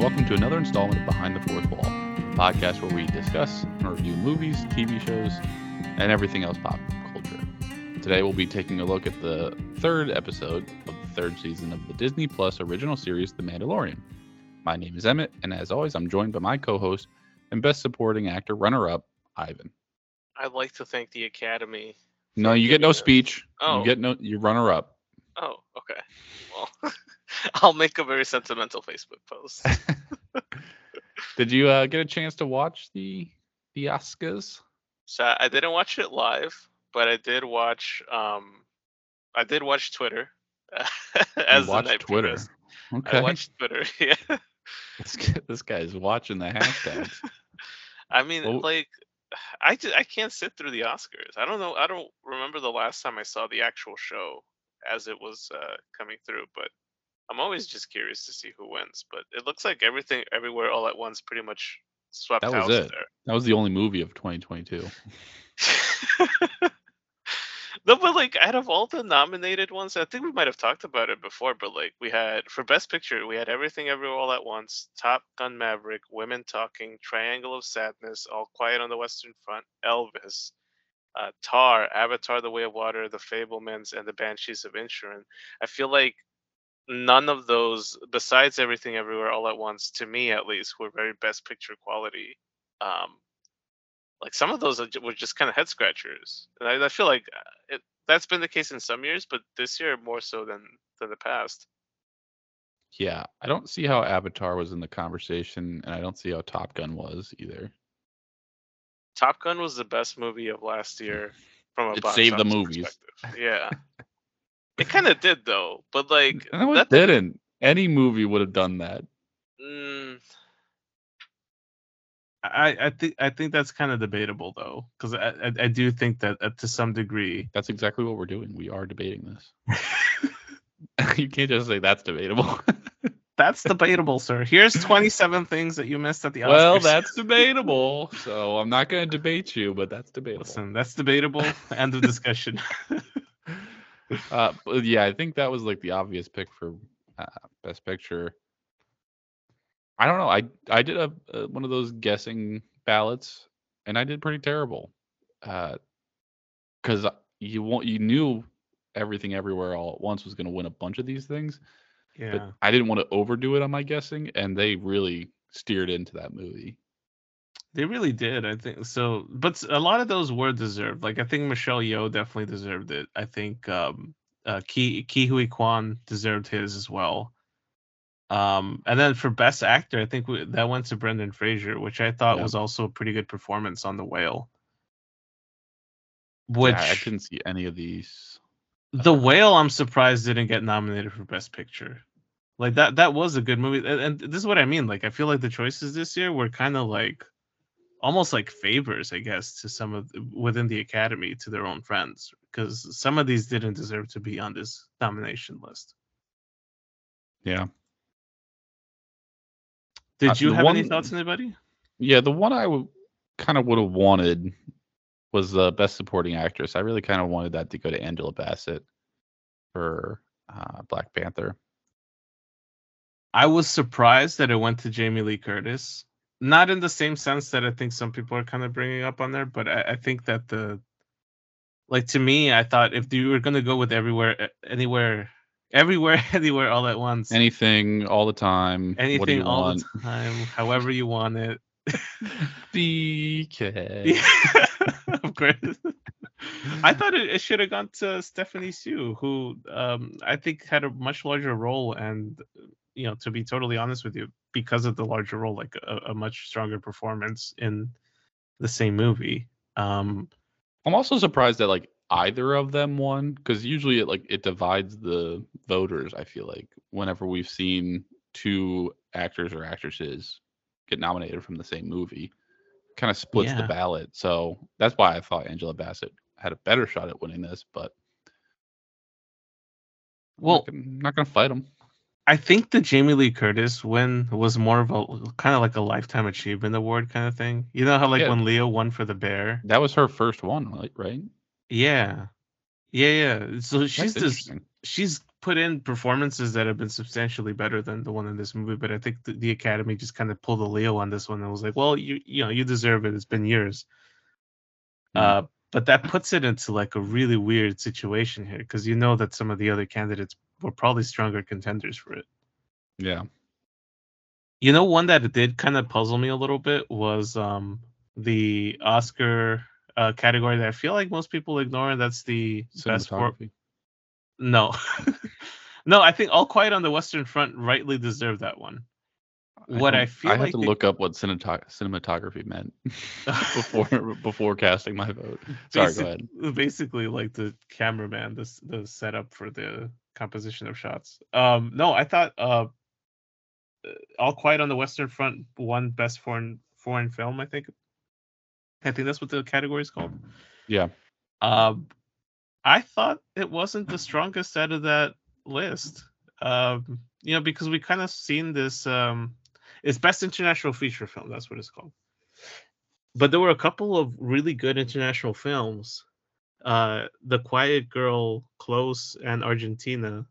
And welcome to another installment of Behind the Fourth Wall, a podcast where we discuss and review movies, TV shows, and everything else pop culture. Today, we'll be taking a look at the third episode of the third season of the Disney Plus original series, The Mandalorian. My name is Emmett, and as always, I'm joined by my co host and best supporting actor runner up, Ivan. I'd like to thank the Academy. No, you get no speech. Oh. You get no, you runner up. Oh, okay. Well, I'll make a very sentimental Facebook post. Did you uh, get a chance to watch the the Oscars? So I didn't watch it live, but I did watch. Um, I did watch Twitter. as the watched night Twitter. progressed. Okay. I watched Twitter. Yeah. This, guy, this guy's watching the hashtags. I mean, Well- like, I just, I can't sit through the Oscars. I don't know. I don't remember the last time I saw the actual show as it was uh, coming through, but I'm always just curious to see who wins. But it looks like everything, everywhere, all at once, pretty much swept That was house it. That was the only movie of 2022. there. no, but like out of all the nominated ones, I think we might have talked about it before. But like we had for Best Picture, we had Everything Everywhere All at Once, Top Gun Maverick, Women Talking, Triangle of Sadness, All Quiet on the Western Front, Elvis, uh, Tar, Avatar: The Way of Water, The Fabelmans, and The Banshees of Inisherin. I feel like none of those, besides Everything Everywhere All at Once, to me at least, were very Best Picture quality. Um, like some of those were just kind of head scratchers, and I, I feel like uh, it, that's been the case in some years, but this year more so than than the past. Yeah, I don't see how Avatar was in the conversation, and I don't see how Top Gun was either. Top Gun was the best movie of last year from a It box saved the movies. Yeah, it kind of did though, but like No, it that didn't. Any movie would have done that. Mm, I, I think I think that's kind of debatable though, because I, I I do think that uh, to some degree. That's exactly what we're doing. We are debating this. you can't just say that's debatable. That's debatable, sir. Here's 27 things that you missed at the Oscars. well, that's debatable. So I'm not going to debate you, but that's debatable. listen. That's debatable. End of discussion. Uh, but yeah, I think that was like the obvious pick for uh, best picture. I don't know. I I did a, one of those guessing ballots, and I did pretty terrible. Because you won't you knew everything everywhere all at once was going to win a bunch of these things, yeah. but I didn't want to overdo it on my guessing, and they really steered into that movie. They really did, I think so. But a lot of those were deserved. Like I think Michelle Yeoh definitely deserved it. I think um, uh, Ki Ke Huy Quan deserved his as well. Um, and then for best actor, I think we, that went to Brendan Fraser, which I thought Yeah. was also a pretty good performance on The Whale. Yeah, Which I didn't see any of these. The Whale, I'm surprised didn't get nominated for Best Picture. Like that, that was a good movie, and, and this is what I mean. Like I feel like the choices this year were kind of like, almost like favors, I guess, to some of the, within the Academy to their own friends, because some of these didn't deserve to be on this nomination list. Yeah. Did Uh, you have any thoughts, anybody? Yeah, the one I w- kind of would have wanted was the best supporting actress. I really kind of wanted that to go to Angela Bassett for uh, Black Panther. I was surprised that it went to Jamie Lee Curtis. Not in the same sense that I think some people are kind of bringing up on there, but I, I think that the like to me, I thought if you were gonna go with everywhere, anywhere, everywhere, anywhere, all at once, Anything, all the time. anything, all want? the time, however you want it. BK. of course. I thought it, it should have gone to Stephanie Hsu, who um, I think had a much larger role, and you know, to be totally honest with you, because of the larger role, like a, a much stronger performance in the same movie. Um, I'm also surprised that like either of them won because usually it like it divides the voters. I feel like whenever we've seen two actors or actresses get nominated from the same movie, kind of splits the ballot. So that's why I thought Angela Bassett had a better shot at winning this, but well, I'm not gonna, not gonna fight them. I think the Jamie Lee Curtis win was more of a kind of like a lifetime achievement award kind of thing. You know how like Yeah. when Leo won for the Bear? That was her first one, like, right? Yeah. Yeah, yeah. So she's That's interesting. she's put in performances that have been substantially better than the one in this movie, but I think the, the Academy just kind of pulled a Leo on this one and was like, "Well, you you know you deserve it. It's been years." Mm. Uh, but that puts it into like a really weird situation here because you know that some of the other candidates were probably stronger contenders for it. Yeah. You know, one that did kind of puzzle me a little bit was um the Oscar uh, category that I feel like most people ignore. and That's the best for no, no. I think All Quiet on the Western Front rightly deserved that one. What I don't- feel I had like to the- look up what cinematog- cinematography meant before before casting my vote. Sorry, Basic- go ahead. Basically, like the cameraman, the s- the setup for the composition of shots. Um, no, I thought uh, uh, All Quiet on the Western Front won best foreign foreign film. I think. I think that's what the category is called. Yeah. Um, I thought it wasn't the strongest out of that list. Um, you know, because we kind of seen this. Um, it's best international feature film. That's what it's called. But there were a couple of really good international films. Uh, The Quiet Girl, Close, and Argentina.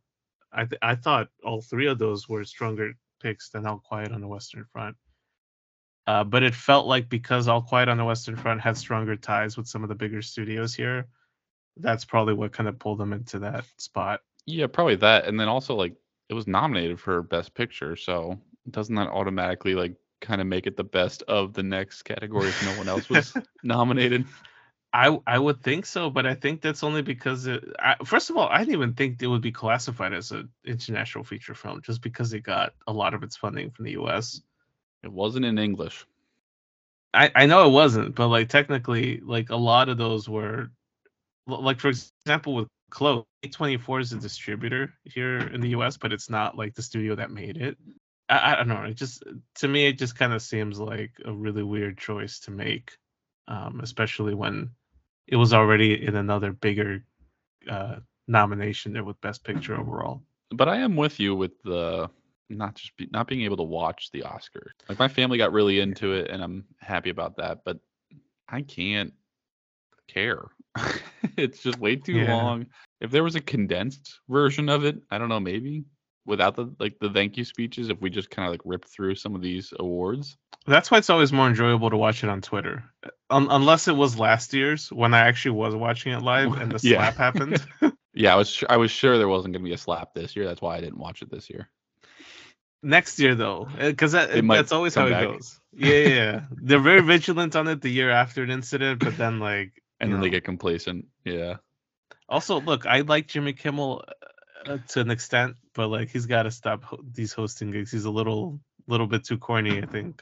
I th- I thought all three of those were stronger picks than All Quiet on the Western Front. Uh, but it felt like because All Quiet on the Western Front had stronger ties with some of the bigger studios here, that's probably what kind of pulled them into that spot. Yeah, probably that. And then also like it was nominated for best picture, so doesn't that automatically like kind of make it the best of the next category if no one else was nominated? I I would think so, but I think that's only because it. I, first of all, I didn't even think it would be classified as an international feature film, just because it got a lot of its funding from the U.S. It wasn't in English. I I know it wasn't, but like technically, like a lot of those were, like for example, with Close, A24 is a distributor here in the U.S., but it's not like the studio that made it. I, I don't know. It just to me, it just kind of seems like a really weird choice to make, um, especially when it was already in another bigger uh, nomination there with Best Picture overall. But I am with you with the not just be, not being able to watch the Oscars. Like my family got really into it, and I'm happy about that. But I can't care. it's just way too Yeah. long. If there was a condensed version of it, I don't know, maybe without the like the thank you speeches, if we just kind of like ripped through some of these awards. That's why it's always more enjoyable to watch it on Twitter, Un- unless it was last year's when I actually was watching it live and the slap happened. Yeah, I was su- I was sure there wasn't going to be a slap this year. That's why I didn't watch it this year. Next year though, because that, that's always how come it goes. Yeah, yeah, yeah. They're very vigilant on it the year after an incident, but then like And then they get complacent. Yeah. Also, look, I like Jimmy Kimmel uh, Uh, to an extent, but like he's got to stop ho- these hosting gigs. He's a little, little bit too corny, I think.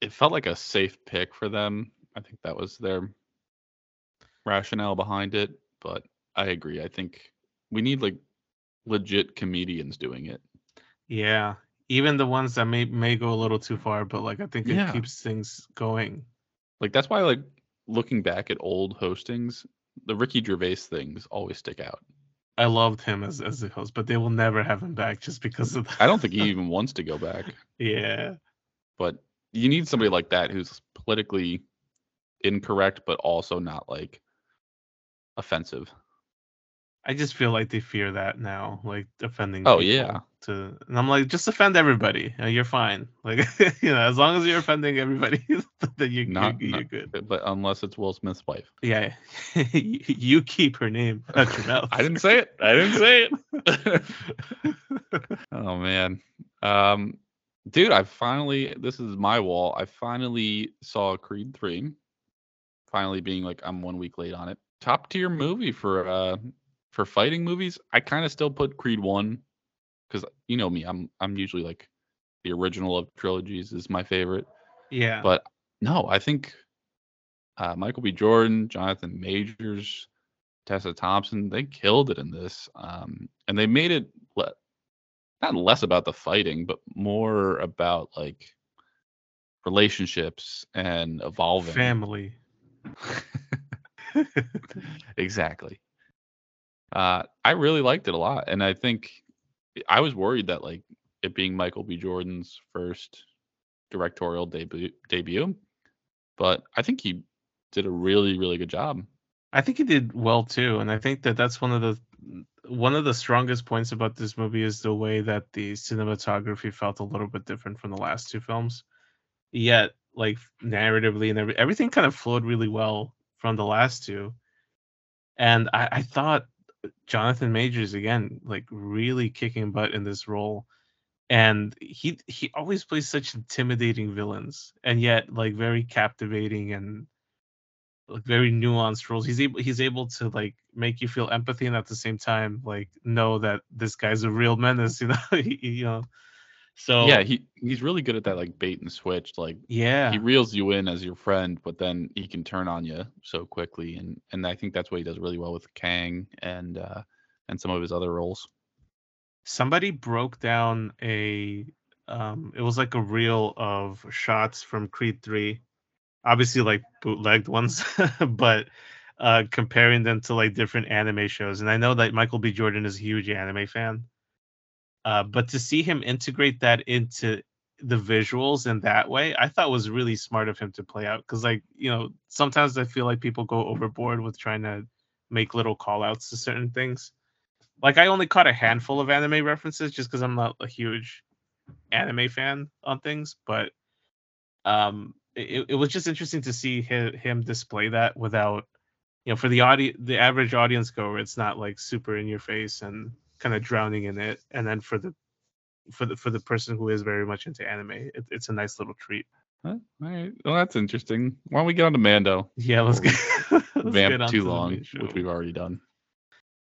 It felt like a safe pick for them. I think that was their rationale behind it. But I agree. I think we need like legit comedians doing it. Yeah, even the ones that may may go a little too far, but like I think it Yeah. keeps things going. Like that's why like looking back at old hostings, the Ricky Gervais things always stick out. I loved him as as the host, but they will never have him back just because of that. I don't think he even wants to go back. yeah, But you need somebody like that who's politically incorrect but also not like offensive. I just feel like they fear that now, like offending. Oh, people yeah. To and I'm like, just offend everybody. You're fine. Like you know, as long as you're offending everybody, then you, Not- you're, you're not- good. But unless it's Will Smith's wife. Yeah, you you keep her name out your mouth. I didn't say it. I didn't say it. oh man. Um dude, I finally this is my wall. I finally saw Creed 3. Finally being like I'm 1 week late on it. Top tier movie for uh for fighting movies. I kind of still put Creed 1 cuz you know me, I'm I'm usually like the original of trilogies is my favorite. yeah, But no, I think uh, Michael B. Jordan, Jonathan Majors, Tessa Thompson, they killed it in this. Um, and they made it le- not less about the fighting, but more about like relationships and evolving. family. exactly. Uh, I really liked it a lot, and I think I was worried that like it being Michael B. Jordan's first directorial debut, debut, but I think he did a really, really good job. I think he did well too, and I think that that's one of the mm, one of the strongest points about this movie is the way that the cinematography felt a little bit different from the last two films. Yet, like narratively and every, everything kind of flowed really well from the last two. And I, I thought Jonathan Majors again, like really kicking butt in this role. And he he always plays such intimidating villains, and yet like very captivating and like very nuanced roles. He's able he's able to like make you feel empathy and at the same time like know that this guy's a real menace. You know, you know. So yeah, he he's really good at that like bait and switch. Like yeah, he reels you in as your friend, but then he can turn on you so quickly, and and I think that's what he does really well with Kang and uh and some of his other roles. somebody broke down a um it was like a reel of shots from Creed 3 obviously like bootlegged ones but uh comparing them to like different anime shows and I know that Michael B Jordan is a huge anime fan uh but to see him integrate that into the visuals in that way I thought was really smart of him to play out. Cuz like you know sometimes I feel like people go overboard with trying to make little call outs to certain things. Like I only caught a handful of anime references just because I'm not a huge anime fan on things, but um, it, it was just interesting to see him, him display that without, you know, for the audi- the average audience goer, it's not like super in your face and kind of drowning in it, and then for the for the for the person who is very much into anime, it, it's a nice little treat. Huh? All right. Well, that's interesting. Why don't we get on to Mando? Yeah, let's get let's Vamp on to too the long, which we've already done.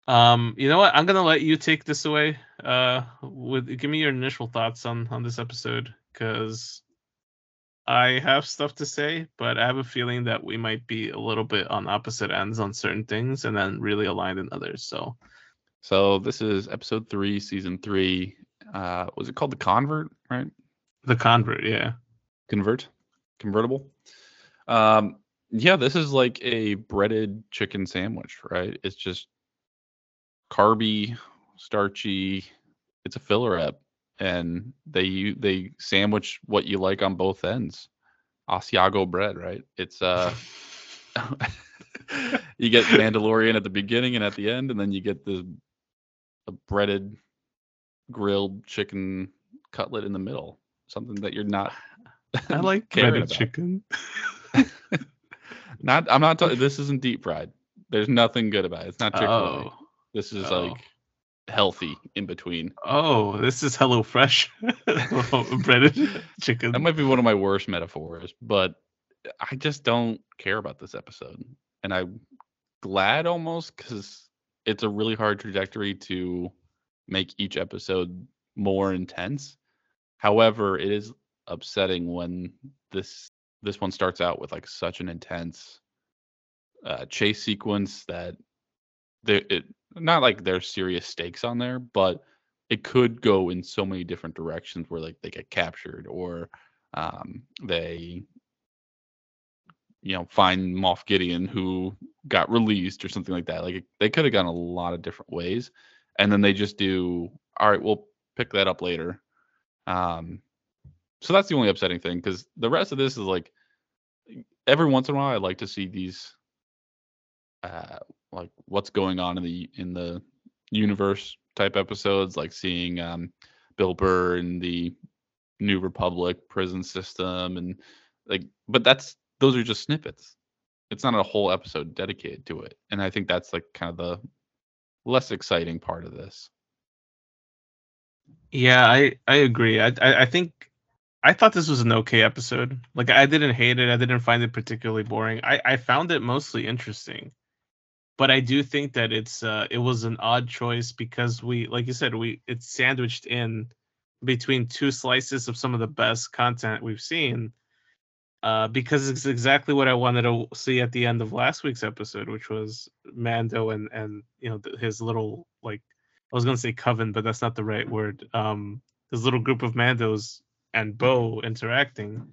Um, you know what? I'm gonna let you take this away. Uh, with give me your initial thoughts on on this episode, because I have stuff to say, but I have a feeling that we might be a little bit on opposite ends on certain things, and then really aligned in others. So, So this is episode three, season three. Uh, was it called the Convert? Right? the convert, yeah, Convert, convertible. Um, yeah, this is like a breaded chicken sandwich, right? It's just carby, starchy. It's a filler up, and they they sandwich what you like on both ends. Asiago bread, right? It's uh, you get Mandalorian at the beginning and at the end, and then you get the a breaded grilled chicken cutlet in the middle. Something that you're not. I like breaded about. chicken. Not. I'm not. talking this isn't deep fried. There's nothing good about it. It's not Chick Fil A. Oh, This is Oh. like healthy in between. oh, this is Hello Fresh breaded chicken. That might be one of my worst metaphors, but I just don't care about this episode, and I'm glad almost because it's a really hard trajectory to make each episode more intense. However, it is upsetting when this this one starts out with like such an intense uh, chase sequence that there it not like there's serious stakes on there, but it could go in so many different directions where like they get captured or um, they you know find Moff Gideon who got released or something like that. Like they could have gone a lot of different ways, and then they just do all right. We'll pick that up later. Um, so that's the only upsetting thing because the rest of this is like every once in a while I like to see these uh like what's going on in the in the universe type episodes like seeing um Bill Burr in the New Republic prison system and like but that's those are just snippets. It's not a whole episode dedicated to it. And I think that's like kind of the less exciting part of this. Yeah, I I agree. I, I I think I thought this was an okay episode. Like I didn't hate it. I didn't find it particularly boring. I I found it mostly interesting. But I do think that it's uh it was an odd choice because we like you said we it's sandwiched in between two slices of some of the best content we've seen. Uh, because it's exactly what I wanted to see at the end of last week's episode, which was Mando and and you know his little like I was gonna say coven, but that's not the right word. Um, this little group of Mandos and Bo interacting,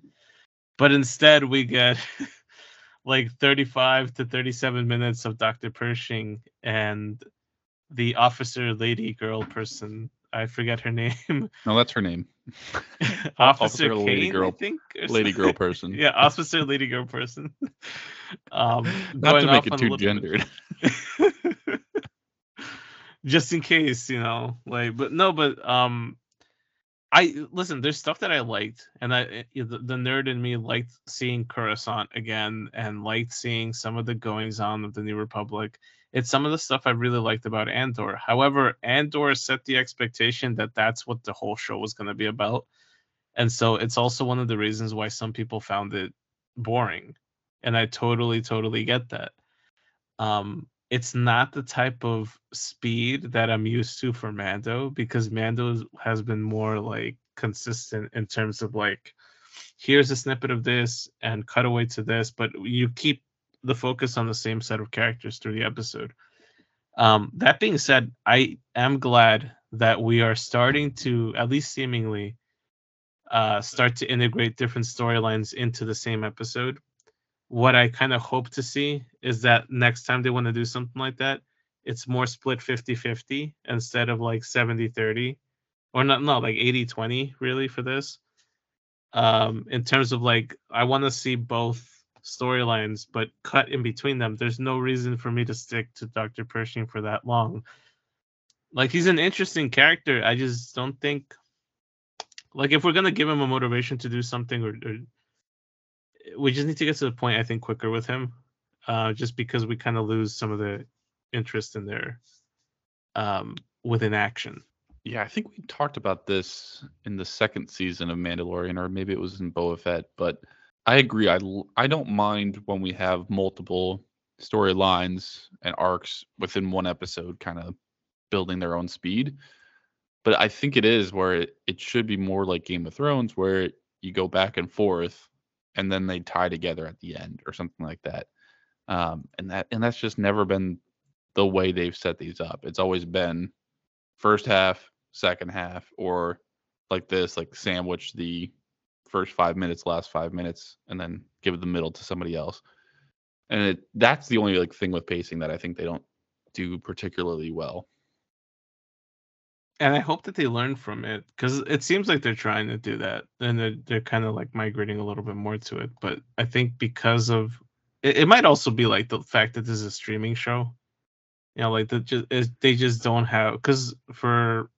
but instead we get like 35 to 37 minutes of Dr. Pershing and the officer, lady, girl person. I forget her name. No, that's her name. Officer, Officer, lady girl- I think. Lady girl person. yeah, officer, lady girl person. um, Not to make it too gendered. just in case, you know, like, but no, but um, I listen. There's stuff that I liked, and I eh, the, the nerd in me liked seeing Coruscant again, and liked seeing some of the goings on of the New Republic. It's some of the stuff I really liked about Andor. However, Andor set the expectation that that's what the whole show was going to be about, and so it's also one of the reasons why some people found it boring, and I totally, totally get that. Um, it's not the type of speed that I'm used to for Mando because Mando has been more like consistent in terms of like here's a snippet of this and cut away to this, but you keep the focus on the same set of characters through the episode. Um, that being said, I am glad that we are starting to, at least seemingly, uh, start to integrate different storylines into the same episode what I kind of hope to see is that next time they want to do something like that, it's more split 50 50 instead of like 70 30 or not, not like 80 20 really for this. Um, in terms of like, I want to see both storylines, but cut in between them. There's no reason for me to stick to Dr. Pershing for that long. Like, he's an interesting character. I just don't think, like, if we're to give him a motivation to do something or, or we just need to get to the point I think quicker with him, uh, just because we kind of lose some of the interest in there um, within action. Yeah, I think we talked about this in the second season of Mandalorian, or maybe it was in Boba Fett. But I agree. I don't mind when we have multiple storylines and arcs within one episode, kind of building their own speed. But I think it is where it, it should be more like Game of Thrones, where you go back and forth, and then they tie together at the end or something like that. Um, and that and that's just never been the way they've set these up. It's always been first half, second half, or like this, like sandwich the first five minutes, last five minutes, and then give the middle to somebody else. And it, that's the only like thing with pacing that I think they don't do particularly well. And I hope that they learn from it because it seems like they're trying to do that, and they're they're kind of like migrating a little bit more to it. But I think because of it, it might also be like the fact that this is a streaming show. You know, like the just they just don't have because for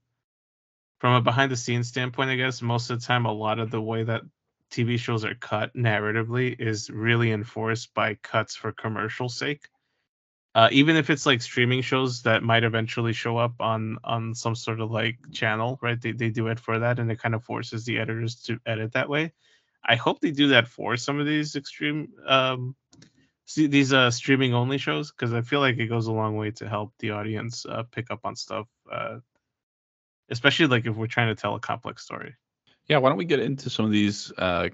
from a behind the scenes standpoint, I guess most of the time a lot of the way that TV shows are cut narratively is really enforced by cuts for commercial sake. Uh, even if it's like streaming shows that might eventually show up on on some sort of like channel, right? They they do it for that, and it kind of forces the editors to edit that way. I hope they do that for some of these extreme um see these uh streaming only shows because I feel like it goes a long way to help the audience uh, pick up on stuff, uh, especially like if we're trying to tell a complex story. Yeah, why don't we get into some of these uh,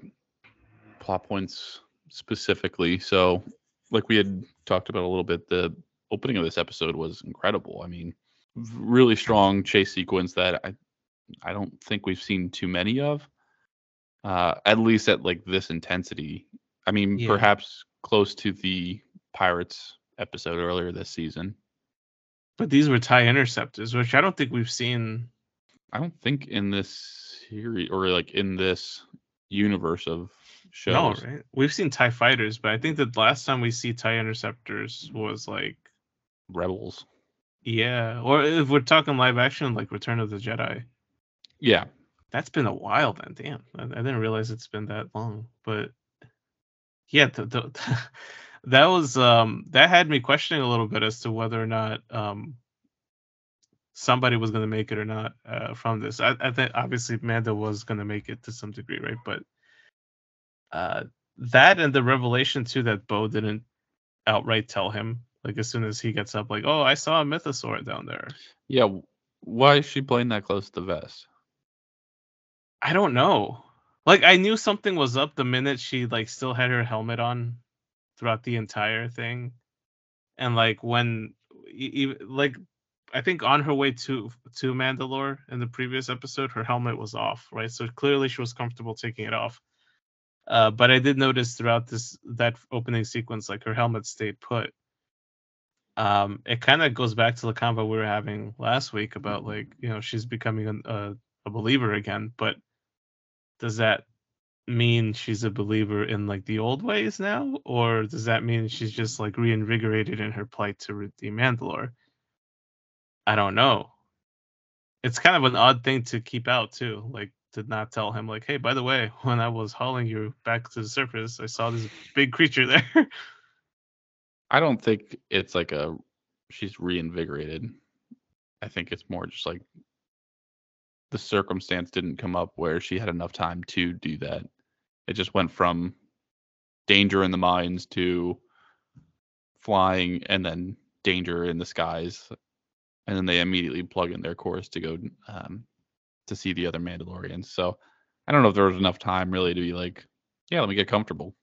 plot points specifically? So, like we had talked about a little bit, the opening of this episode was incredible. I mean, really strong chase sequence that I I don't think we've seen too many of. Uh, at least at like this intensity. I mean, Yeah. perhaps close to the Pirates episode earlier this season. But these were tie interceptors, which I don't think we've seen. I don't think in this series or like in this universe of shows. No, right? We've seen tie fighters, but I think the last time we see tie interceptors was like Rebels. yeah, or if we're talking live action, like Return of the Jedi. Yeah, That's been a while then. Damn, I, I didn't realize it's been that long. But yeah, the, the, that was um that had me questioning a little bit as to whether or not um somebody was going to make it or not uh, from this. I, I think obviously Mando was going to make it to some degree, right? But uh that and the revelation too that Bo didn't outright tell him like as soon as he gets up like oh I saw a mythosaur down there. yeah. Why is she playing that close to the vest? I don't know. Like I knew something was up the minute she like still had her helmet on throughout the entire thing. And like when e- e- like I think on her way to to Mandalore in the previous episode her helmet was off, right? So clearly she was comfortable taking it off. Uh, but I did notice throughout this that opening sequence like her helmet stayed put. Um, it kind of goes back to the convo we were having last week about like you know she's becoming a, a, a believer again, but does that mean she's a believer in like the old ways now, or does that mean she's just like reinvigorated in her plight to redeem Mandalore? I don't know. It's kind of an odd thing to keep out too, like to not tell him like, hey, by the way, when I was hauling you back to the surface, I saw this big creature there. I don't think it's like a she's reinvigorated. I think it's more just like the circumstance didn't come up where she had enough time to do that. It just went from danger in the mines to flying and then danger in the skies. And then they immediately plug in their course to go um, to see the other Mandalorians. So I don't know if there was enough time really to be like, yeah, let me get comfortable.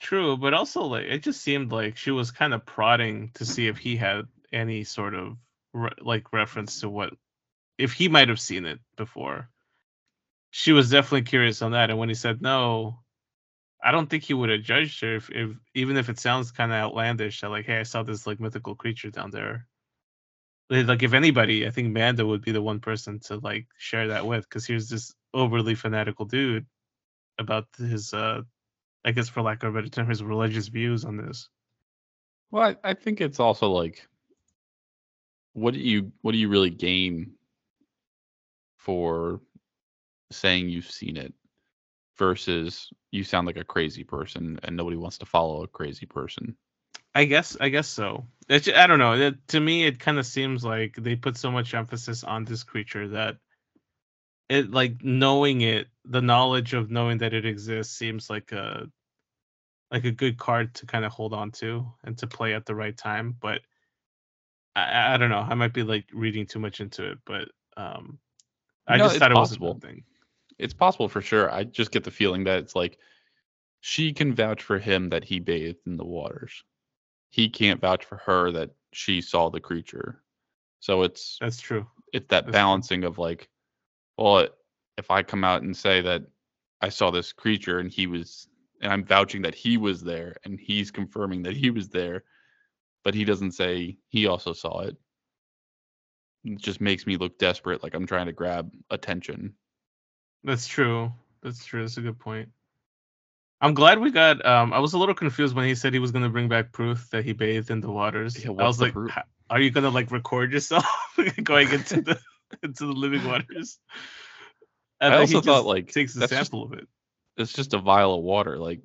True, but also like it just seemed like she was kind of prodding to see if he had any sort of re- like reference to what if he might have seen it before. She was definitely curious on that, and when he said no, I don't think he would have judged her if, if even if it sounds kind of outlandish that like, hey, I saw this like mythical creature down there. Like if anybody, I think Mando would be the one person to like share that with, because here's this overly fanatical dude about his uh I guess for lack of a better term, his religious views on this. Well, I, I think it's also like, what do you what do you really gain for saying you've seen it versus you sound like a crazy person and nobody wants to follow a crazy person. I guess I guess so. It's, I don't know. It, to me, it kind of seems like they put so much emphasis on this creature that it like knowing it, the knowledge of knowing that it exists seems like a like a good card to kind of hold on to and to play at the right time. But I, I don't know. I might be like reading too much into it, but um, I No, just thought it possible. was a thing. It's possible for sure. I just get the feeling that it's like she can vouch for him that he bathed in the waters. He can't vouch for her that she saw the creature. So it's That's true. it's that That's true. balancing of like, well, if I come out and say that I saw this creature and he was, and I'm vouching that he was there and he's confirming that he was there, but he doesn't say he also saw it. It just makes me look desperate, like I'm trying to grab attention. That's true. That's true. That's a good point. I'm glad we got. Um, I was a little confused when he said he was going to bring back proof that he bathed in the waters. Yeah, I was like, proof? "Are you going to like record yourself going into the into the living waters?" And I then also he thought, like, takes a that's just- sample of it. It's just a vial of water. Like,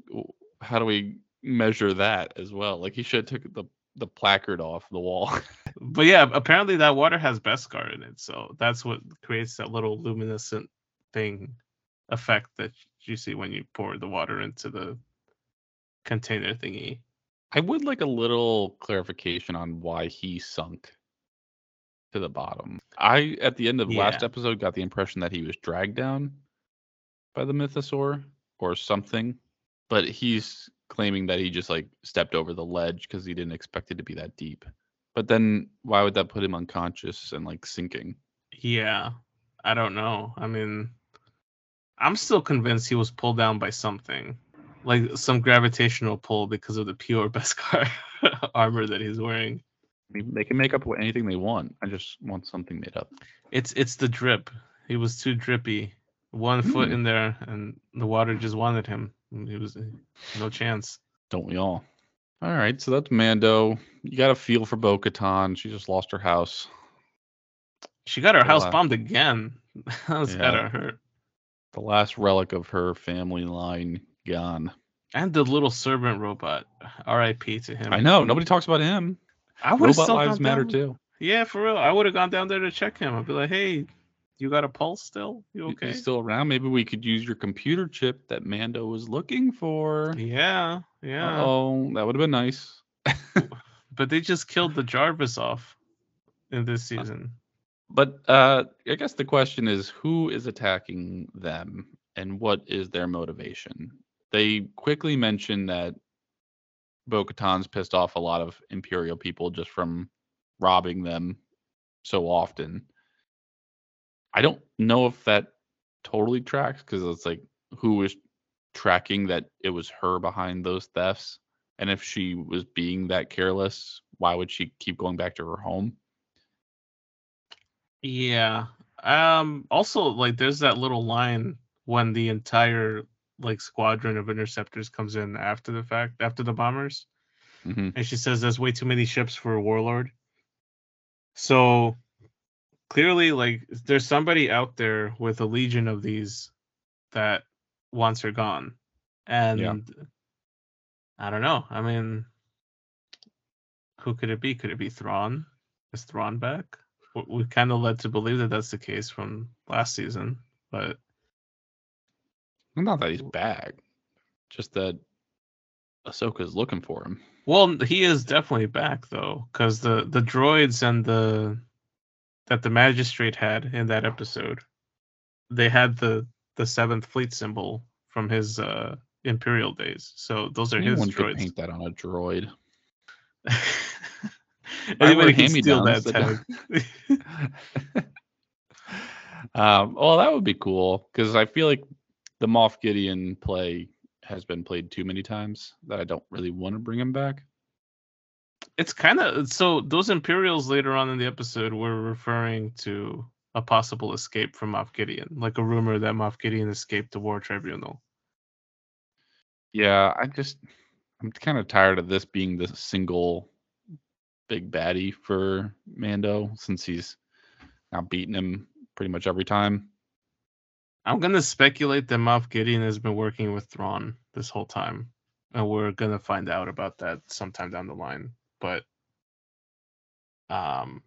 how do we measure that as well? Like, he should have took the the placard off the wall. But yeah, apparently that water has Beskar in it, so that's what creates that little luminescent thing effect that you see when you pour the water into the container thingy. I would like a little clarification on why he sunk to the bottom. I, at the end of last episode, got the impression that he was dragged down by the mythosaur or something, but he's claiming that he just like stepped over the ledge because he didn't expect it to be that deep. But then why would that put him unconscious and like sinking? Yeah, I don't know. I mean, I'm still convinced he was pulled down by something, like some gravitational pull because of the pure Beskar armor that he's wearing. I mean, they can make up anything they want. I just want something made up. It's it's the drip. He was too drippy. One foot Hmm. in there, and the water just wanted him. He was no chance. Don't we all? All right, so that's Mando. You got a feel for Bo Katan. She just lost her house. She got her house bombed again. That's Yeah. gotta hurt. The last relic of her family line gone. And the little servant robot. R.I.P. to him. I know. Nobody talks about him. I would have Robot lives matter down- too. Yeah, for real. I would have gone down there to check him. I'd be like, hey, you got a pulse still? You You- okay? He's still around. Maybe we could use your computer chip that Mando was looking for. Yeah, yeah. Oh, that would have been nice. But they just killed the Jarvis off in this uh, season. But uh, I guess the question is who is attacking them and what is their motivation? They quickly mention that Bo Katan's pissed off a lot of Imperial people just from robbing them so often. I don't know if that totally tracks because it's like who was tracking that it was her behind those thefts. And if she was being that careless, why would she keep going back to her home? Yeah. Um. Also, like, there's that little line when the entire like squadron of interceptors comes in after the fact, after the bombers, hmm and she says there's way too many ships for a warlord. So clearly, like there's somebody out there with a legion of these that wants her gone, and I don't know. I mean, who could it be? Could it be Thrawn? Is Thrawn back? We- We kind of led to believe that that's the case from last season, but Not that he's back, just that Ahsoka's looking for him. well, he is definitely back though, because the the droids and the that the magistrate had in that episode, they had the the seventh fleet symbol from his uh imperial days. So those are his Anyone could paint that on a droid. Anybody can hand-me-downs steal that that tag. um, well, that would be cool because I feel like the Moff Gideon play has been played too many times that I don't really want to bring him back. it's kind of so those Imperials later on in the episode were referring to a possible escape from Moff Gideon, like a rumor that Moff Gideon escaped the War Tribunal. Yeah, I just I'm kind of tired of this being the single big baddie for Mando since he's now beating him pretty much every time. I'm gonna speculate that Moff Gideon has been working with Thrawn this whole time, and we're gonna find out about that sometime down the line. But, um,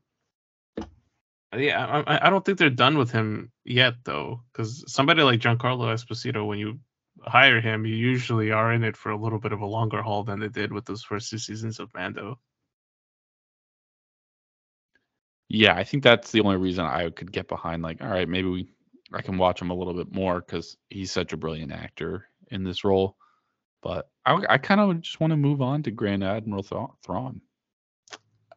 yeah, I, I- I don't think they're done with him yet, though, because somebody like Giancarlo Esposito, when you hire him, you usually are in it for a little bit of a longer haul than they did with those first two seasons of Mando. Yeah, I think that's the only reason I could get behind. Like, all right, maybe we I can watch him a little bit more because he's such a brilliant actor in this role. But I, I kind of just want to move on to Grand Admiral Thra- Thrawn.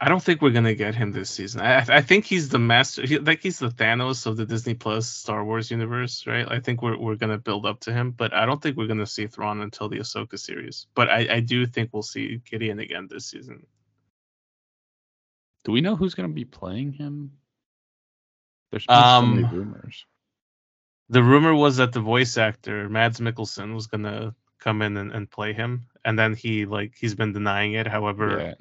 I don't think we're gonna get him this season. I, I think he's the master. He, like he's the Thanos of the Disney Plus Star Wars universe, right? I think we're we're gonna build up to him, but I don't think we're gonna see Thrawn until the Ahsoka series. But I, I do think we'll see Gideon again this season. Do we know who's going to be playing him? There's been so many Um, rumors. The rumor was that the voice actor Mads Mikkelsen was gonna come in and, and play him, and then he like he's been denying it. However, Yeah,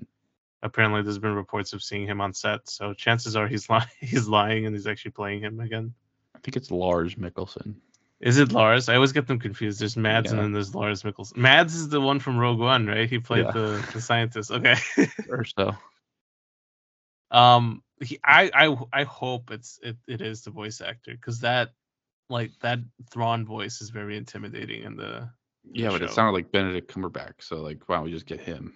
apparently there's been reports of seeing him on set, so chances are he's lying. He's lying, and he's actually playing him again. I think it's Lars Mikkelsen. Is it Lars? I always get them confused. There's Mads and then there's Lars Mikkelsen. Mads is the one from Rogue One, right? He played Yeah. the, the scientist. Okay. Or so. Um, he, I, I, I hope it's it, it is the voice actor because that, like that Thrawn voice is very intimidating in the. Yeah, but it sounded like Benedict Cumberbatch. So like, why don't we just get him?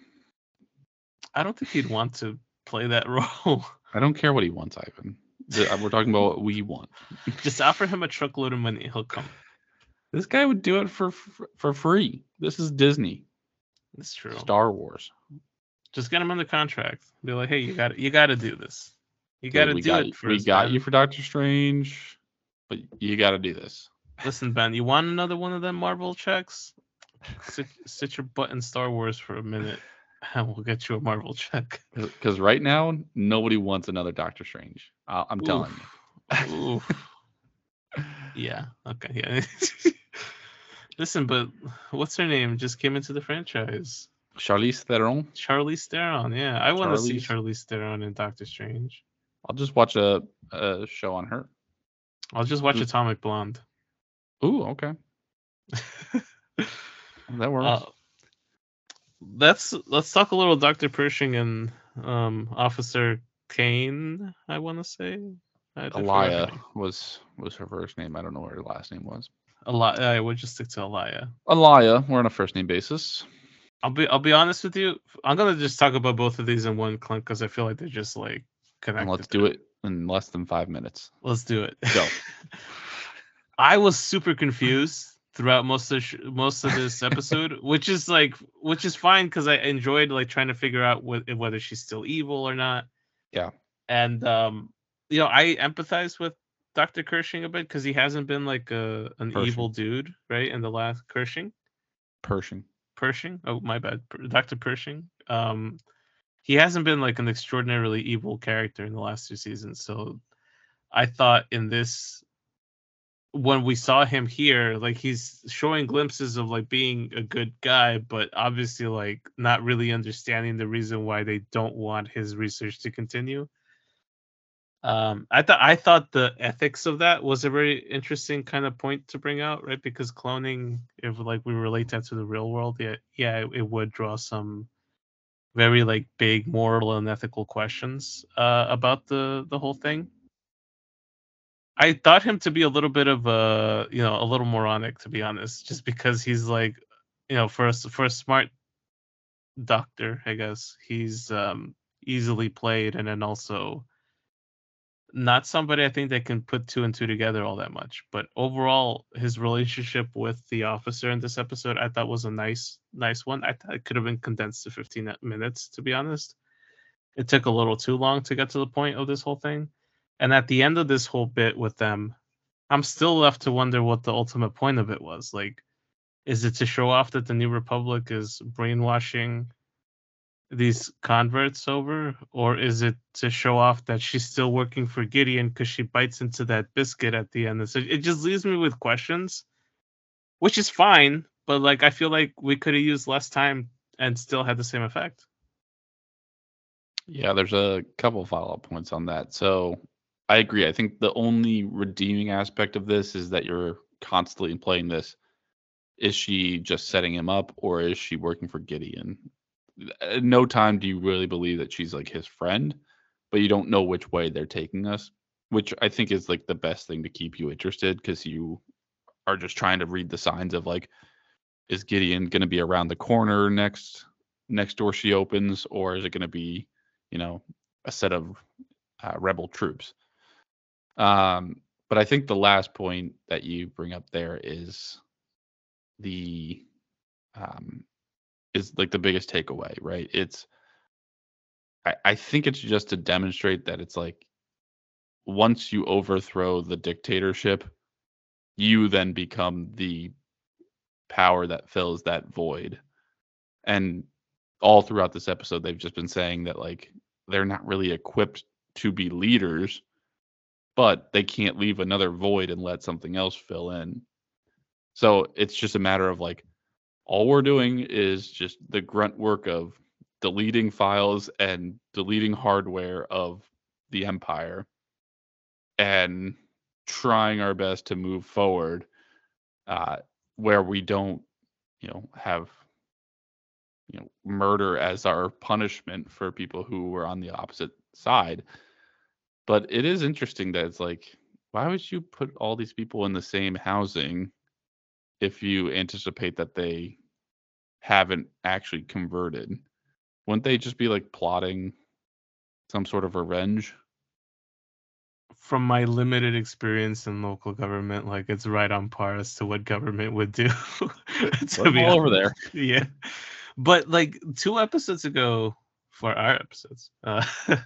I don't think he'd want to play that role. I don't care what he wants, Ivan. Uh, We're talking about what we want. Just offer him a truckload of money, he'll come. This guy would do it for for, for free. This is Disney, That's true. Star Wars. Just get him under contract. Be like, hey, you got you got to do this. You got to do got, it. We got man. you for Doctor Strange, but you got to do this. Listen, Ben, you want another one of them Marvel checks? Sit, sit your butt in Star Wars for a minute, and we'll get you a Marvel check. Because right now, nobody wants another Doctor Strange. Uh, I'm telling you. Oof. yeah. Okay. Yeah. Listen, but what's her name? Just came into the franchise. Charlize Theron. Charlize Theron. Yeah, I want to see Charlize. Theron in Doctor Strange. I'll just watch a, a show on her. I'll just watch Mm. Atomic Blonde. Ooh, okay. That works. Uh, let's let's talk a little Dr. Pershing and um, Officer Kane. I want to say. I, I forgot her Elia was was her first name. I don't know what her last name was. Eli- I would just stick to Elia. Elia, we're on a first name basis. I'll be I'll be honest with you. I'm gonna just talk about both of these in one clunk because I feel like they're just like connected. And let's do it in less than five minutes. Let's do it. Go. I was super confused throughout most of sh- most of this episode, which is like which is fine because I enjoyed like trying to figure out wh- whether she's still evil or not. Yeah. And um, you know, I empathize with Dr. Kershing a bit because he hasn't been like a an Pershing. evil dude, right? In the last Kershing. Pershing. Pershing. Oh, my bad. Dr. Pershing. Um, he hasn't been like an extraordinarily evil character in the last two seasons. So I thought in this when we saw him here, like he's showing glimpses of like being a good guy, but obviously like not really understanding the reason why they don't want his research to continue. Um, I thought I thought the ethics of that was a very interesting kind of point to bring out, right? Because cloning, if like we relate that to the real world, yeah, yeah, it, it would draw some very like big moral and ethical questions uh, about the the whole thing. I thought him to be a little bit of a you know a little moronic to be honest, just because he's like you know for a for a smart doctor, I guess he's um, easily played, and then also not somebody I think that can put two and two together all that much. But overall, his relationship with the officer in this episode, I thought was a nice, nice one. I thought it could have been condensed to 15 minutes, to be honest. It took a little too long to get to the point of this whole thing. And at the end of this whole bit with them, I'm still left to wonder what the ultimate point of it was. Like, is it to show off that the New Republic is brainwashing these converts over, or is it to show off that she's still working for Gideon because she bites into that biscuit at the end? So it just leaves me with questions, which is fine, but like I feel like we could have used less time and still had the same effect. Yeah, there's a couple follow up points on that. So I agree. I think the only redeeming aspect of this is that you're constantly playing this. Is she just setting him up, or is she working for Gideon? At no time do you really believe that she's like his friend, but you don't know which way they're taking us, which I think is like the best thing to keep you interested because you are just trying to read the signs of like, is Gideon going to be around the corner next next door she opens, or is it going to be, you know, a set of uh, rebel troops? Um, but I think the last point that you bring up there is the um, is like the biggest takeaway, right? It's I, I think it's just to demonstrate that it's like once you overthrow the dictatorship, you then become the power that fills that void. And all throughout this episode, they've just been saying that like they're not really equipped to be leaders, but they can't leave another void and let something else fill in. So it's just a matter of like all we're doing is just the grunt work of deleting files and deleting hardware of the empire and trying our best to move forward uh, where we don't you know have you know murder as our punishment for people who were on the opposite side. But it is interesting that it's like why would you put all these people in the same housing if you anticipate that they haven't actually converted, wouldn't they just be like plotting some sort of revenge? From my limited experience in local government, like it's right on par as to what government would do. to be all over there. Yeah. But like two episodes ago, for our episodes, uh,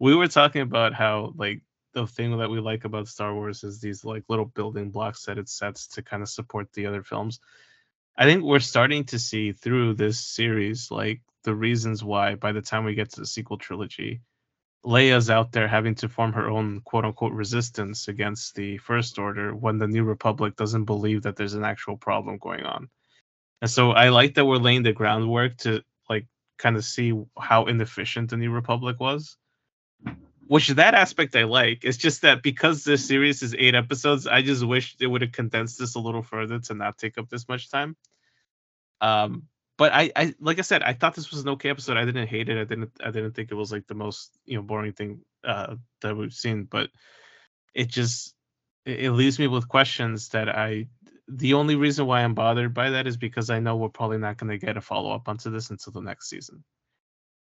we were talking about how like the thing that we like about Star Wars is these like little building blocks that it sets to kind of support the other films. I think we're starting to see through this series like the reasons why by the time we get to the sequel trilogy, Leia's out there having to form her own quote unquote resistance against the First Order when the New Republic doesn't believe that there's an actual problem going on. And so I like that we're laying the groundwork to like kind of see how inefficient the New Republic was which that aspect I like. It's just that because this series is eight episodes, I just wish they would have condensed this a little further to not take up this much time. Um, but I, I like I said, I thought this was an okay episode. I didn't hate it. I didn't I didn't think it was like the most you know boring thing uh, that we've seen. But it just it, it leaves me with questions that I. The only reason why I'm bothered by that is because I know we're probably not going to get a follow up onto this until the next season,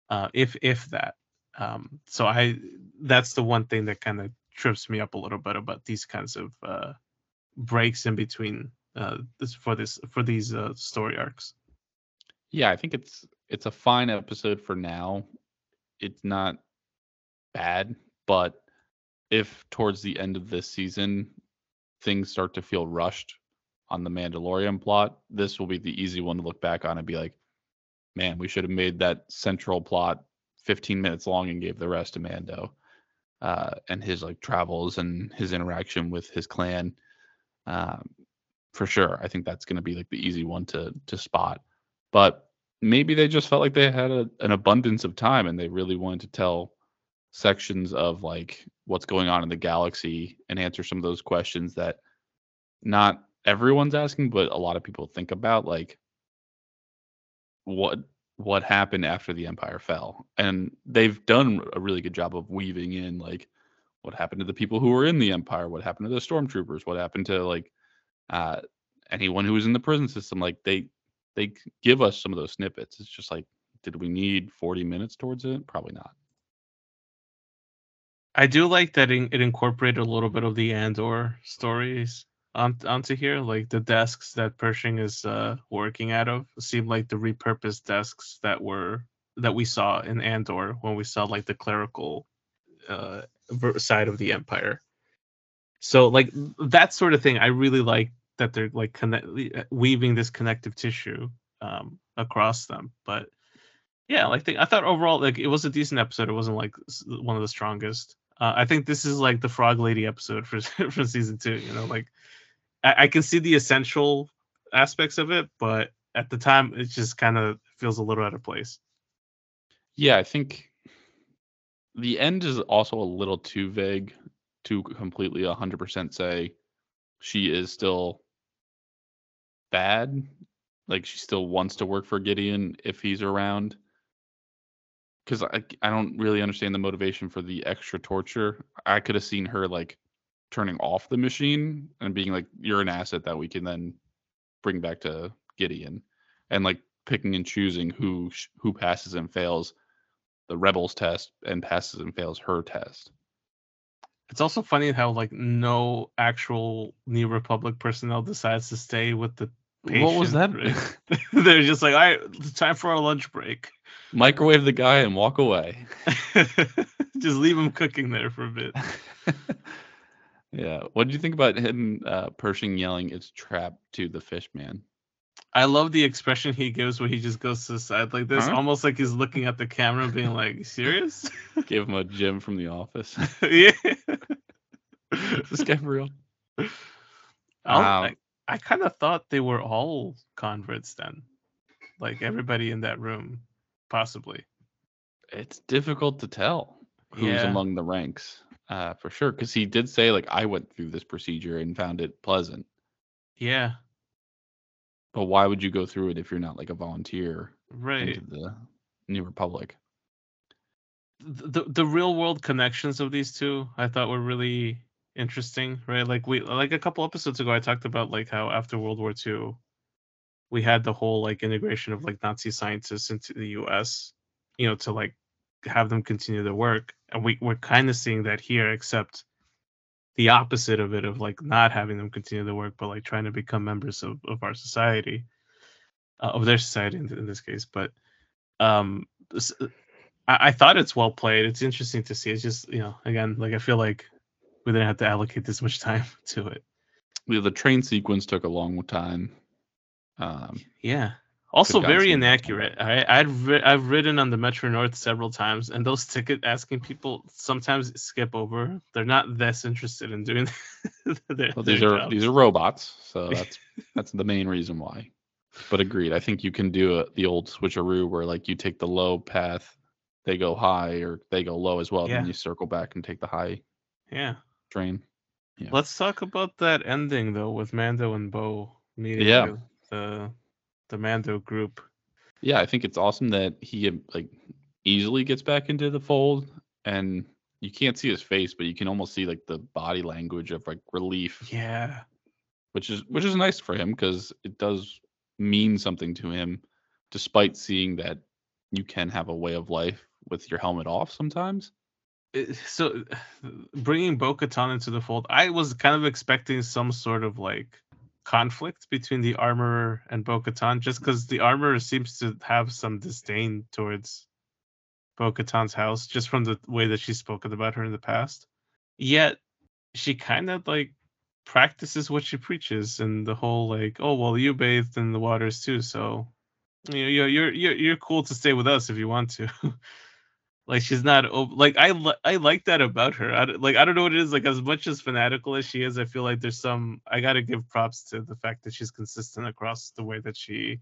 uh, if if that. Um, so I that's the one thing that kind of trips me up a little bit about these kinds of uh, breaks in between uh, this for this for these uh, story arcs. Yeah, I think it's it's a fine episode for now. It's not bad, but if towards the end of this season things start to feel rushed on the Mandalorian plot, this will be the easy one to look back on and be like, man, we should have made that central plot 15 minutes long and gave the rest to Mando uh, and his like travels and his interaction with his clan. Um, for sure, I think that's going to be like the easy one to to spot. But maybe they just felt like they had a, an abundance of time and they really wanted to tell sections of like what's going on in the galaxy and answer some of those questions that not everyone's asking, but a lot of people think about, like what what happened after the empire fell. And they've done a really good job of weaving in like what happened to the people who were in the empire, what happened to the stormtroopers, what happened to like uh anyone who was in the prison system. Like they they give us some of those snippets. It's just like, did we need 40 minutes towards it? Probably not. I do like that it incorporated a little bit of the Andor stories on, onto here. Like the desks that Pershing is uh, working out of seem like the repurposed desks that were that we saw in Andor when we saw like the clerical uh, side of the Empire. So like that sort of thing, I really like that they're like connect weaving this connective tissue um, across them. But yeah, like the, I thought overall, like it was a decent episode. It wasn't like one of the strongest. Uh, I think this is like the Frog Lady episode for for season two. You know, like I, I can see the essential aspects of it, but at the time, it just kind of feels a little out of place. Yeah, I think the end is also a little too vague to completely 100% say she is still bad. Like she still wants to work for Gideon if he's around because I I don't really understand the motivation for the extra torture. I could have seen her like turning off the machine and being like, "You're an asset that we can then bring back to Gideon," and like picking and choosing who who passes and fails the rebels test and passes and fails her test. It's also funny how like no actual New Republic personnel decides to stay with the. Patient, what was that? Right? They're just like, "All right, it's time for our lunch break." microwave the guy and walk away. Just leave him cooking there for a bit. yeah. What did you think about him uh, Pershing yelling "It's trapped" to the fish man? I love the expression he gives where he just goes to the side like this, huh? almost like he's looking at the camera, being like, "Serious?" Give him a Jim from The Office. yeah. Is this guy for real? Um, I, I kind of thought they were all converts then, like everybody in that room possibly. It's difficult to tell who's yeah. among the ranks, uh, for sure. Because he did say like I went through this procedure and found it pleasant. Yeah. But why would you go through it if you're not like a volunteer right. into the New Republic? The the real world connections of these two I thought were really interesting, right? Like we like a couple episodes ago I talked about like how after World War II we had the whole like integration of like Nazi scientists into the US, you know, to like have them continue their work. And we, we're kind of seeing that here, except the opposite of it, of like not having them continue their work, but like trying to become members of, of our society, uh, of their society in, in, this case. But um, this, I, I thought it's well played. It's interesting to see. It's just, you know, again, like I feel like we didn't have to allocate this much time to it. Yeah, the train sequence took a long time. Um, yeah. Also very inaccurate. I I've ri- I've ridden on the Metro North several times, and those ticket asking people sometimes skip over. They're not this interested in doing. their, well, these are jobs. these are robots, so that's that's the main reason why. But agreed. I think you can do a, the old switcheroo where like you take the low path, they go high, or they go low as well, yeah. and then you circle back and take the high. Yeah. Train. Yeah. Let's talk about that ending though with Mando and Bo meeting. Yeah the the Mando group. Yeah, I think it's awesome that he like easily gets back into the fold, and you can't see his face, but you can almost see like the body language of like relief. Yeah, which is which is nice for him because it does mean something to him, despite seeing that you can have a way of life with your helmet off sometimes. Uh, so, bringing Bo-Katan into the fold, I was kind of expecting some sort of like conflict between the armorer and Bo-Katan, just because the armorer seems to have some disdain towards Bo-Katan's house, just from the way that she's spoken about her in the past. Yet she kind of like practices what she preaches, and the whole like, oh well, you bathed in the waters too, so you know you're you're, you're cool to stay with us if you want to. Like she's not like I I like that about her. I, like I don't know what it is. Like as much as fanatical as she is, I feel like there's some. I gotta give props to the fact that she's consistent across the way that she,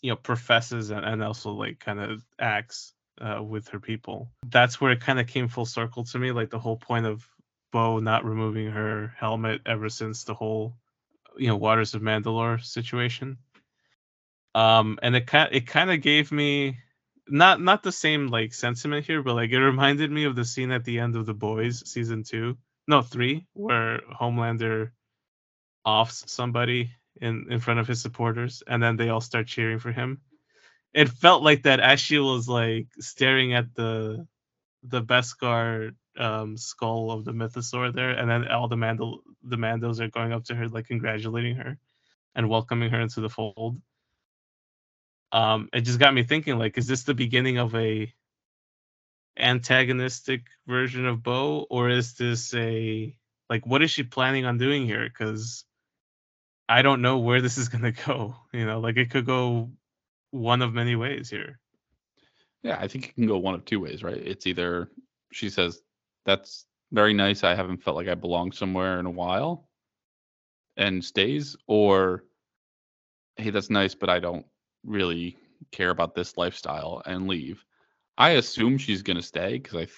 you know, professes and, and also like kind of acts uh, with her people. That's where it kind of came full circle to me. Like the whole point of Bo not removing her helmet ever since the whole, you know, Waters of Mandalore situation. Um, and it kind it kind of gave me not not the same like sentiment here, but like it reminded me of the scene at the end of The Boys season two, no three, where Homelander offs somebody in in front of his supporters, and then they all start cheering for him. It felt like that as she was like staring at the the Beskar um, skull of the Mythosaur there, and then all the Mandal the Mandos are going up to her like congratulating her and welcoming her into the fold um it just got me thinking like is this the beginning of a antagonistic version of bo or is this a like what is she planning on doing here because i don't know where this is going to go you know like it could go one of many ways here Yeah, I think it can go one of two ways, right? It's either she says, That's very nice. I haven't felt like I belong somewhere in a while and stays, or hey, that's nice, but I don't really care about this lifestyle and leave. I assume she's gonna stay because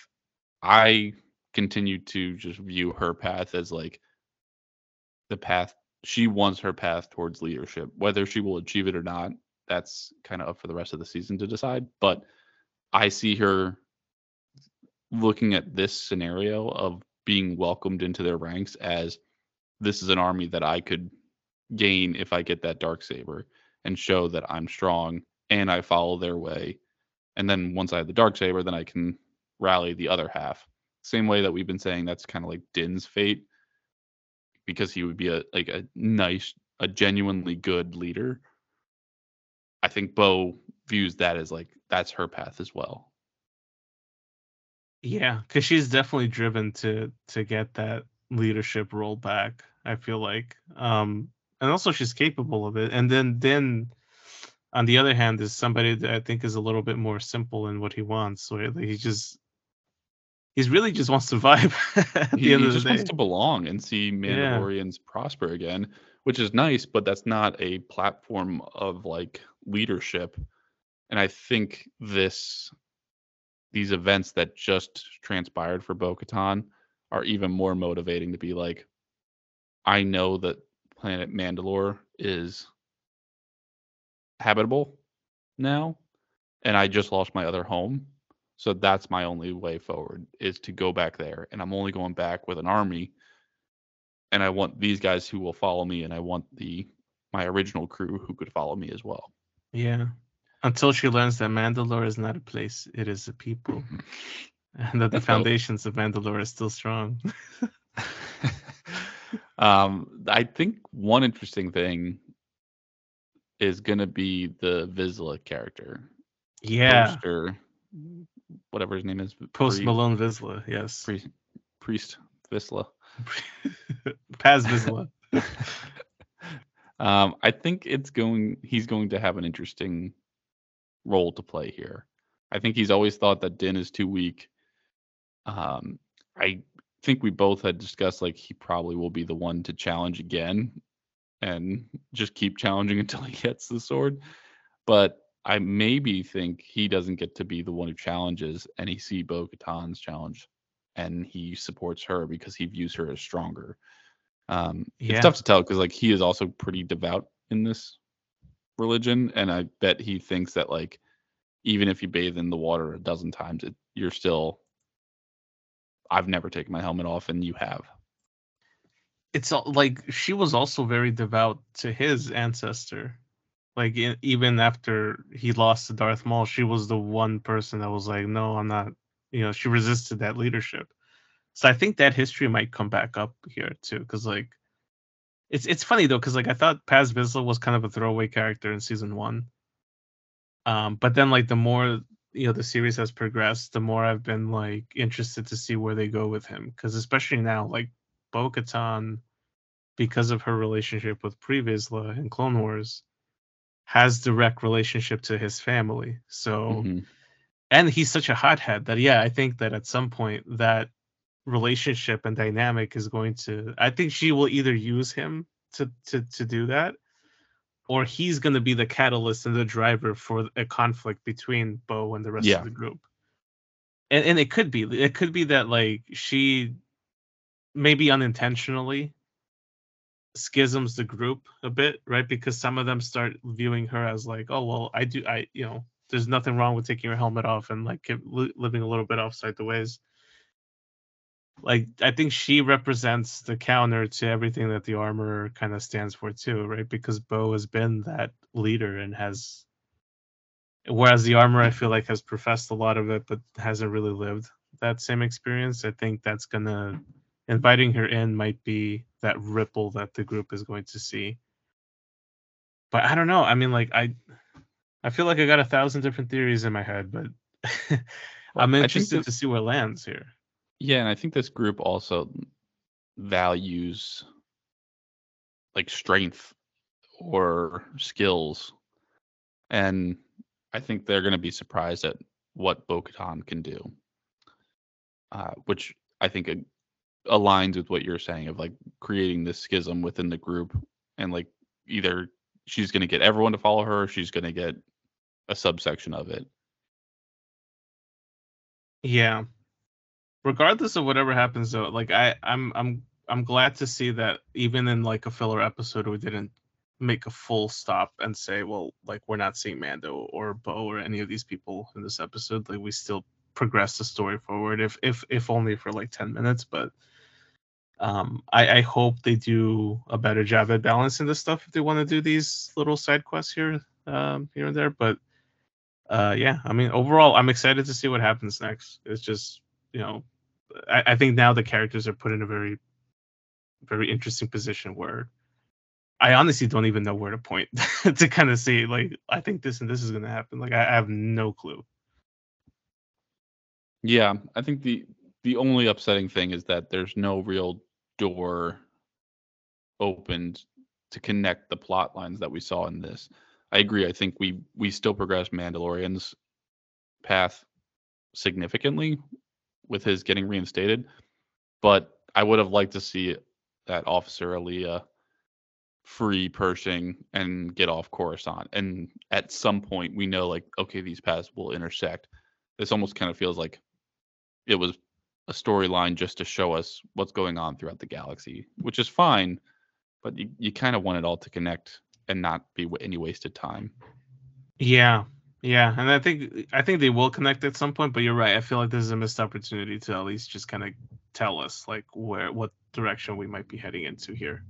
I, I continue to just view her path as like the path she wants her path towards leadership. Whether she will achieve it or not, that's kind of up for the rest of the season to decide. But I see her looking at this scenario of being welcomed into their ranks as this is an army that I could gain if I get that dark saber and show that I'm strong and I follow their way. And then once I have the dark saber, then I can rally the other half. Same way that we've been saying that's kind of like Din's fate because he would be a like a nice, a genuinely good leader. I think Bo views that as like that's her path as well. yeah because she's definitely driven to to get that leadership role back i feel like um and also she's capable of it. And then then on the other hand is somebody that i think is a little bit more simple in what he wants where he just he's really just wants to vibe he, he just day. wants to belong and see Mandalorians prosper again, which is nice, but that's not a platform of like leadership. And I think this these events that just transpired for Bo-Katan are even more motivating to be like, I know that planet Mandalore is habitable now, and I just lost my other home. So that's my only way forward is to go back there. And I'm only going back with an army. And I want these guys who will follow me, and I want the my original crew who could follow me as well. yeah until she learns that mandalore is not a place it is a people mm-hmm. and that the That's dope. foundations of mandalore are still strong um, I think one interesting thing is gonna be the Vizsla character. yeah Poster, whatever his name is. post Pri- malone vizsla yes Priest, priest Vizsla. paz vizsla um, I think it's going. He's going to have an interesting role to play here. I think he's always thought that Din is too weak. Um, I think we both had discussed like he probably will be the one to challenge again, and just keep challenging until he gets the sword. But I maybe think he doesn't get to be the one who challenges, and he see Bo Katan's challenge, and he supports her because he views her as stronger. Um, Yeah. It's tough to tell because like he is also pretty devout in this religion, and I bet he thinks that like even if you bathe in the water a dozen times, it, you're still. I've never taken my helmet off, and you have. it's all, like she was also very devout to his ancestor. Like e- even after he lost to Darth Maul, she was the one person that was like, "No, I'm not." You know, she resisted that leadership. So I think that history might come back up here too, because like, it's it's funny though, because like I thought Paz Vizsla was kind of a throwaway character in season one. Um, but then like the more you know the series has progressed, the more I've been like interested to see where they go with him, because especially now, like Bo Katan, because of her relationship with Pre Vizsla in Clone Wars, has direct relationship to his family. So Mhm. and he's such a hothead that yeah, I think that at some point that relationship and dynamic is going to I think she will either use him to to to do that or he's going to be the catalyst and the driver for a conflict between Bo and the rest Yeah. of the group. And and it could be it could be that like she maybe unintentionally schisms the group a bit, right? Because some of them start viewing her as like, oh well, I do, I you know, there's nothing wrong with taking your helmet off and like living a little bit offside the ways. Like I think she represents the counter to everything that the armor kind of stands for too, right? Because Bo has been that leader and has, whereas the armor I feel like has professed a lot of it but hasn't really lived that same experience. I think that's gonna inviting her in might be that ripple that the group is going to see. But I don't know. I mean, like I, I feel like I got a thousand different theories in my head, but I'm interested to see where it lands here. Yeah, and I think this group also values like strength or skills. And I think they're going to be surprised at what Bo can do. Uh, which I think aligns with what you're saying of like creating this schism within the group. And like either she's going to get everyone to follow her or she's going to get a subsection of it. Yeah. Regardless of whatever happens though, like I I'm I'm I'm glad to see that even in like a filler episode we didn't make a full stop and say, well, like we're not seeing Mando or Bo or any of these people in this episode. Like we still progress the story forward if if if only for like 10 minutes, but um I, I hope they do a better job at balancing this stuff if they want to do these little side quests here um here and there. But uh yeah i mean overall i'm excited to see what happens next it's just you know i, I think now the characters are put in a very very interesting position where i honestly don't even know where to point to kind of see like i think this and this is to happen like I, I have no clue Yeah, I think the the only upsetting thing is that there's no real door opened to connect the plot lines that we saw in this. I agree. I think we we still progress Mandalorian's path significantly with his getting reinstated, but I would have liked to see that Officer Aaliyah free Pershing and get off Coruscant. And at some point, we know like okay, these paths will intersect. This almost kind of feels like it was a storyline just to show us what's going on throughout the galaxy, which is fine, but you, you kind of want it all to connect and not be any wasted time. yeah yeah and i think i think they will connect at some point but you're right i feel like this is a missed opportunity to at least just kind of tell us like where what direction we might be heading into here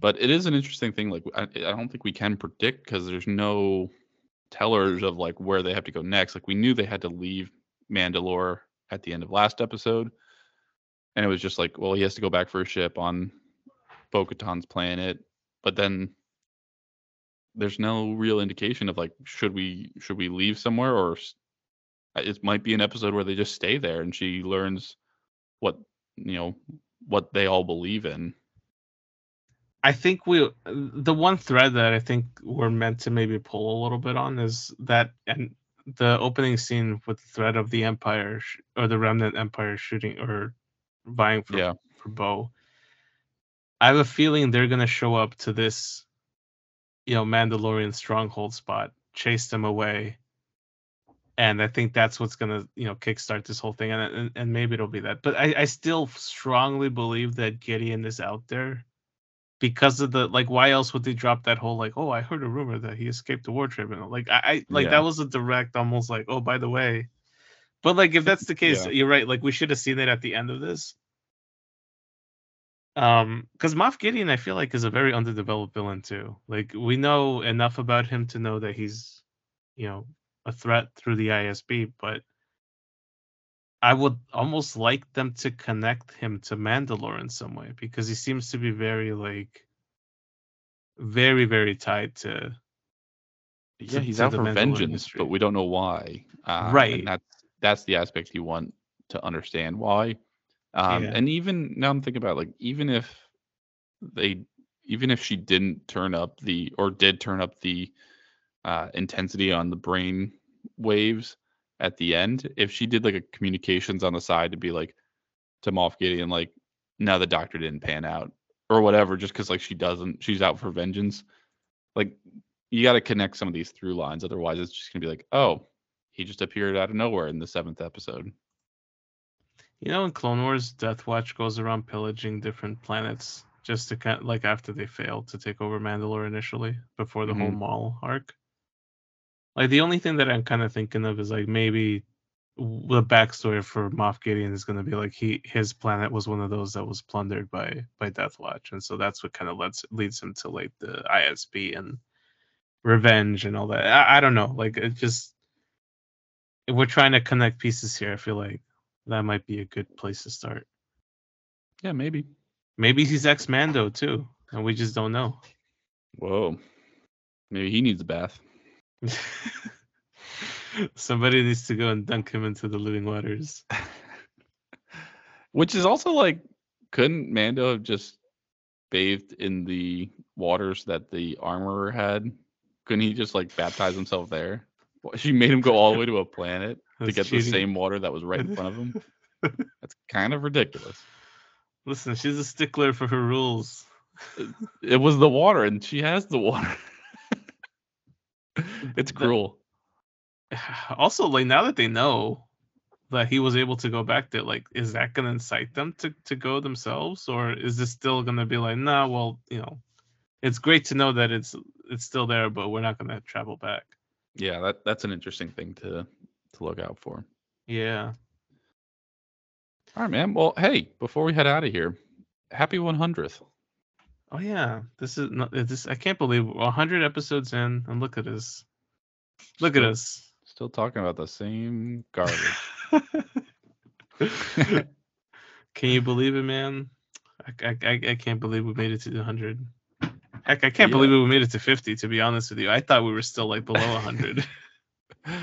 But it is an interesting thing. Like I, I don't think we can predict because there's no tellers of like where they have to go next. Like we knew they had to leave Mandalore at the end of last episode, and it was just like, well, he has to go back for a ship on Bo-Katan's planet, but then there's no real indication of like should we should we leave somewhere or uh, it might be an episode where they just stay there and she learns what you know what they all believe in. I think we the one thread that I think we're meant to maybe pull a little bit on is that and the opening scene with the threat of the Empire sh- or the Remnant Empire shooting or vying for Yeah. for Bo. I have a feeling they're gonna show up to this, you know, Mandalorian stronghold spot, chase them away, and I think that's what's gonna you know kickstart this whole thing, and and, and maybe it'll be that. But I, I still strongly believe that Gideon is out there because of the like why else would they drop that whole like oh i heard a rumor that he escaped the war tribunal like i, I like Yeah. that was a direct almost like oh by the way but like if that's the case Yeah. you're right like we should have seen it at the end of this um because moff gideon i feel like is a very underdeveloped villain too like we know enough about him to know that he's you know a threat through the isb but I would almost like them to connect him to Mandalore in some way because he seems to be very like very very tied to Yeah, to- he's to out for vengeance, but we don't know why. Uh, Right. And that's that's the aspect you want to understand why. Um, Yeah. And even now, I'm thinking about like even if they, even if she didn't turn up the or did turn up the uh, intensity on the brain waves, at the end. If she did like a communications on the side to be like to Moff Gideon, like, now the doctor didn't pan out or whatever, just because like she doesn't, she's out for vengeance. Like, you got to connect some of these through lines. Otherwise, it's just gonna be like, oh, he just appeared out of nowhere in the seventh episode. You know, in Clone Wars, Death Watch goes around pillaging different planets just to kind like after they failed to take over Mandalore initially before the whole Mhm. Maul arc. Like the only thing that I'm kind of thinking of is like maybe the backstory for Moff Gideon is going to be like he his planet was one of those that was plundered by by Death Watch, and so that's what kind of leads leads him to like the ISB and revenge and all that. I, I don't know, like it just we're trying to connect pieces here. I feel like that might be a good place to start. Yeah, maybe. Maybe he's ex Mando too, and we just don't know. Whoa. Maybe he needs a bath. Somebody needs to go and dunk him into the living waters. Which is also like, couldn't Mando have just bathed in the waters that the armorer had? Couldn't he just like baptize himself there? She made him go all the way to a planet to get cheating. the same water that was right in front of him. That's kind of ridiculous. Listen, she's a stickler for her rules. Uh, it was the water, and she has the water. it's cruel. Also, like now that they know that he was able to go back there, like, is that gonna incite them to to go themselves, or is this still gonna be like, nah, well, you know, it's great to know that it's it's still there, but we're not gonna travel back. Yeah, that that's an interesting thing to to look out for. Yeah. All right, man. Well, hey, before we head out of here, happy 100th. Oh yeah, this is not this. I can't believe 100 episodes in, and look at us. Look at Still- us. Still talking about the same garbage. Can you believe it, man? I, I, I- I can't believe we made it to 100. Heck, I can't Yeah. believe we made it to 50. To be honest with you, I thought we were still like below 100.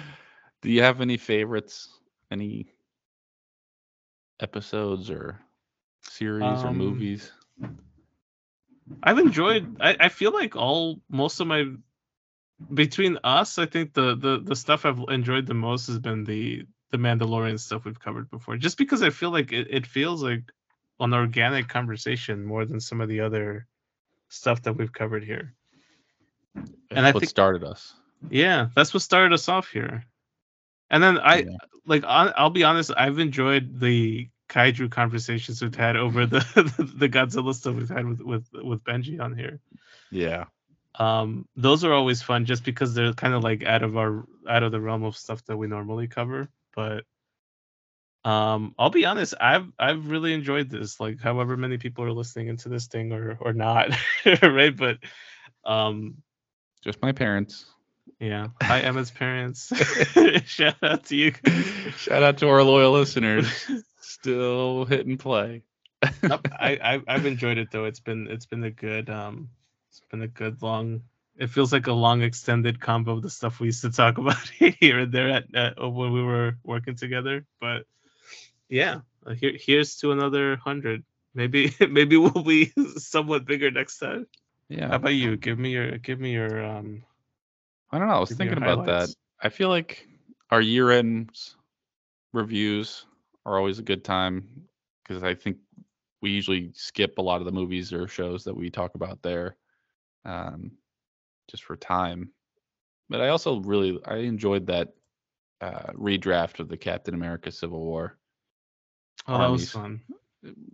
Do you have any favorites? Any episodes or series or Um, movies? I've enjoyed. I, I feel like all most of my between us, I think the the the stuff I've enjoyed the most has been the the Mandalorian stuff we've covered before. Just because I feel like it, it feels like an organic conversation more than some of the other stuff that we've covered here. and That's I what think- started us. Yeah, that's what started us off here. And then I Yeah. like on, I'll be honest, I've enjoyed the kaiju conversations we've had over the the Godzilla stuff we've had with with with Benji on here. Yeah. Um those are always fun just because they're kind of like out of our out of the realm of stuff that we normally cover, but um I'll be honest, I've I've really enjoyed this like however many people are listening into this thing or or not, right? But um Just my parents. Yeah. Hi, Emma's parents. Shout out to you. Shout out to our loyal listeners. Still hitting play. Nope, I, I I've enjoyed it though. It's been it's been a good um it's been a good long. It feels like a long extended combo of the stuff we used to talk about here and there at, at when we were working together. But yeah, uh, here here's to another hundred. Maybe maybe we'll be somewhat bigger next time. Yeah. How about you? Give me your give me your um. I don't know. I was thinking about that. I feel like our year end reviews are always a good time because I think we usually skip a lot of the movies or shows that we talk about there um, just for time. But I also really I enjoyed that uh, redraft of the Captain America Civil War. Oh, that was fun.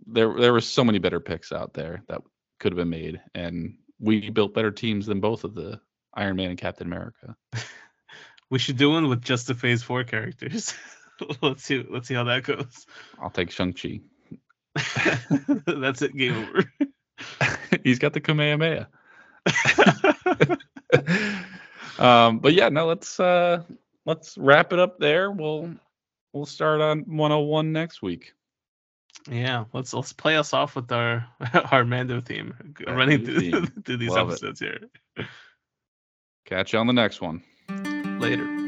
There there were so many better picks out there that could have been made, and we built better teams than both of the Iron Man and Captain America. We should do one with just the Phase Four characters. let's see. Let's see how that goes. I'll take Shang Chi. That's it. Game over. He's got the Kamehameha. um, but yeah, no, let's uh let's wrap it up there. We'll we'll start on 101 next week. yeah, let's let's play us off with our our Mando theme, That running through, theme. through these Love it. episodes here. Catch you on the next one. Later.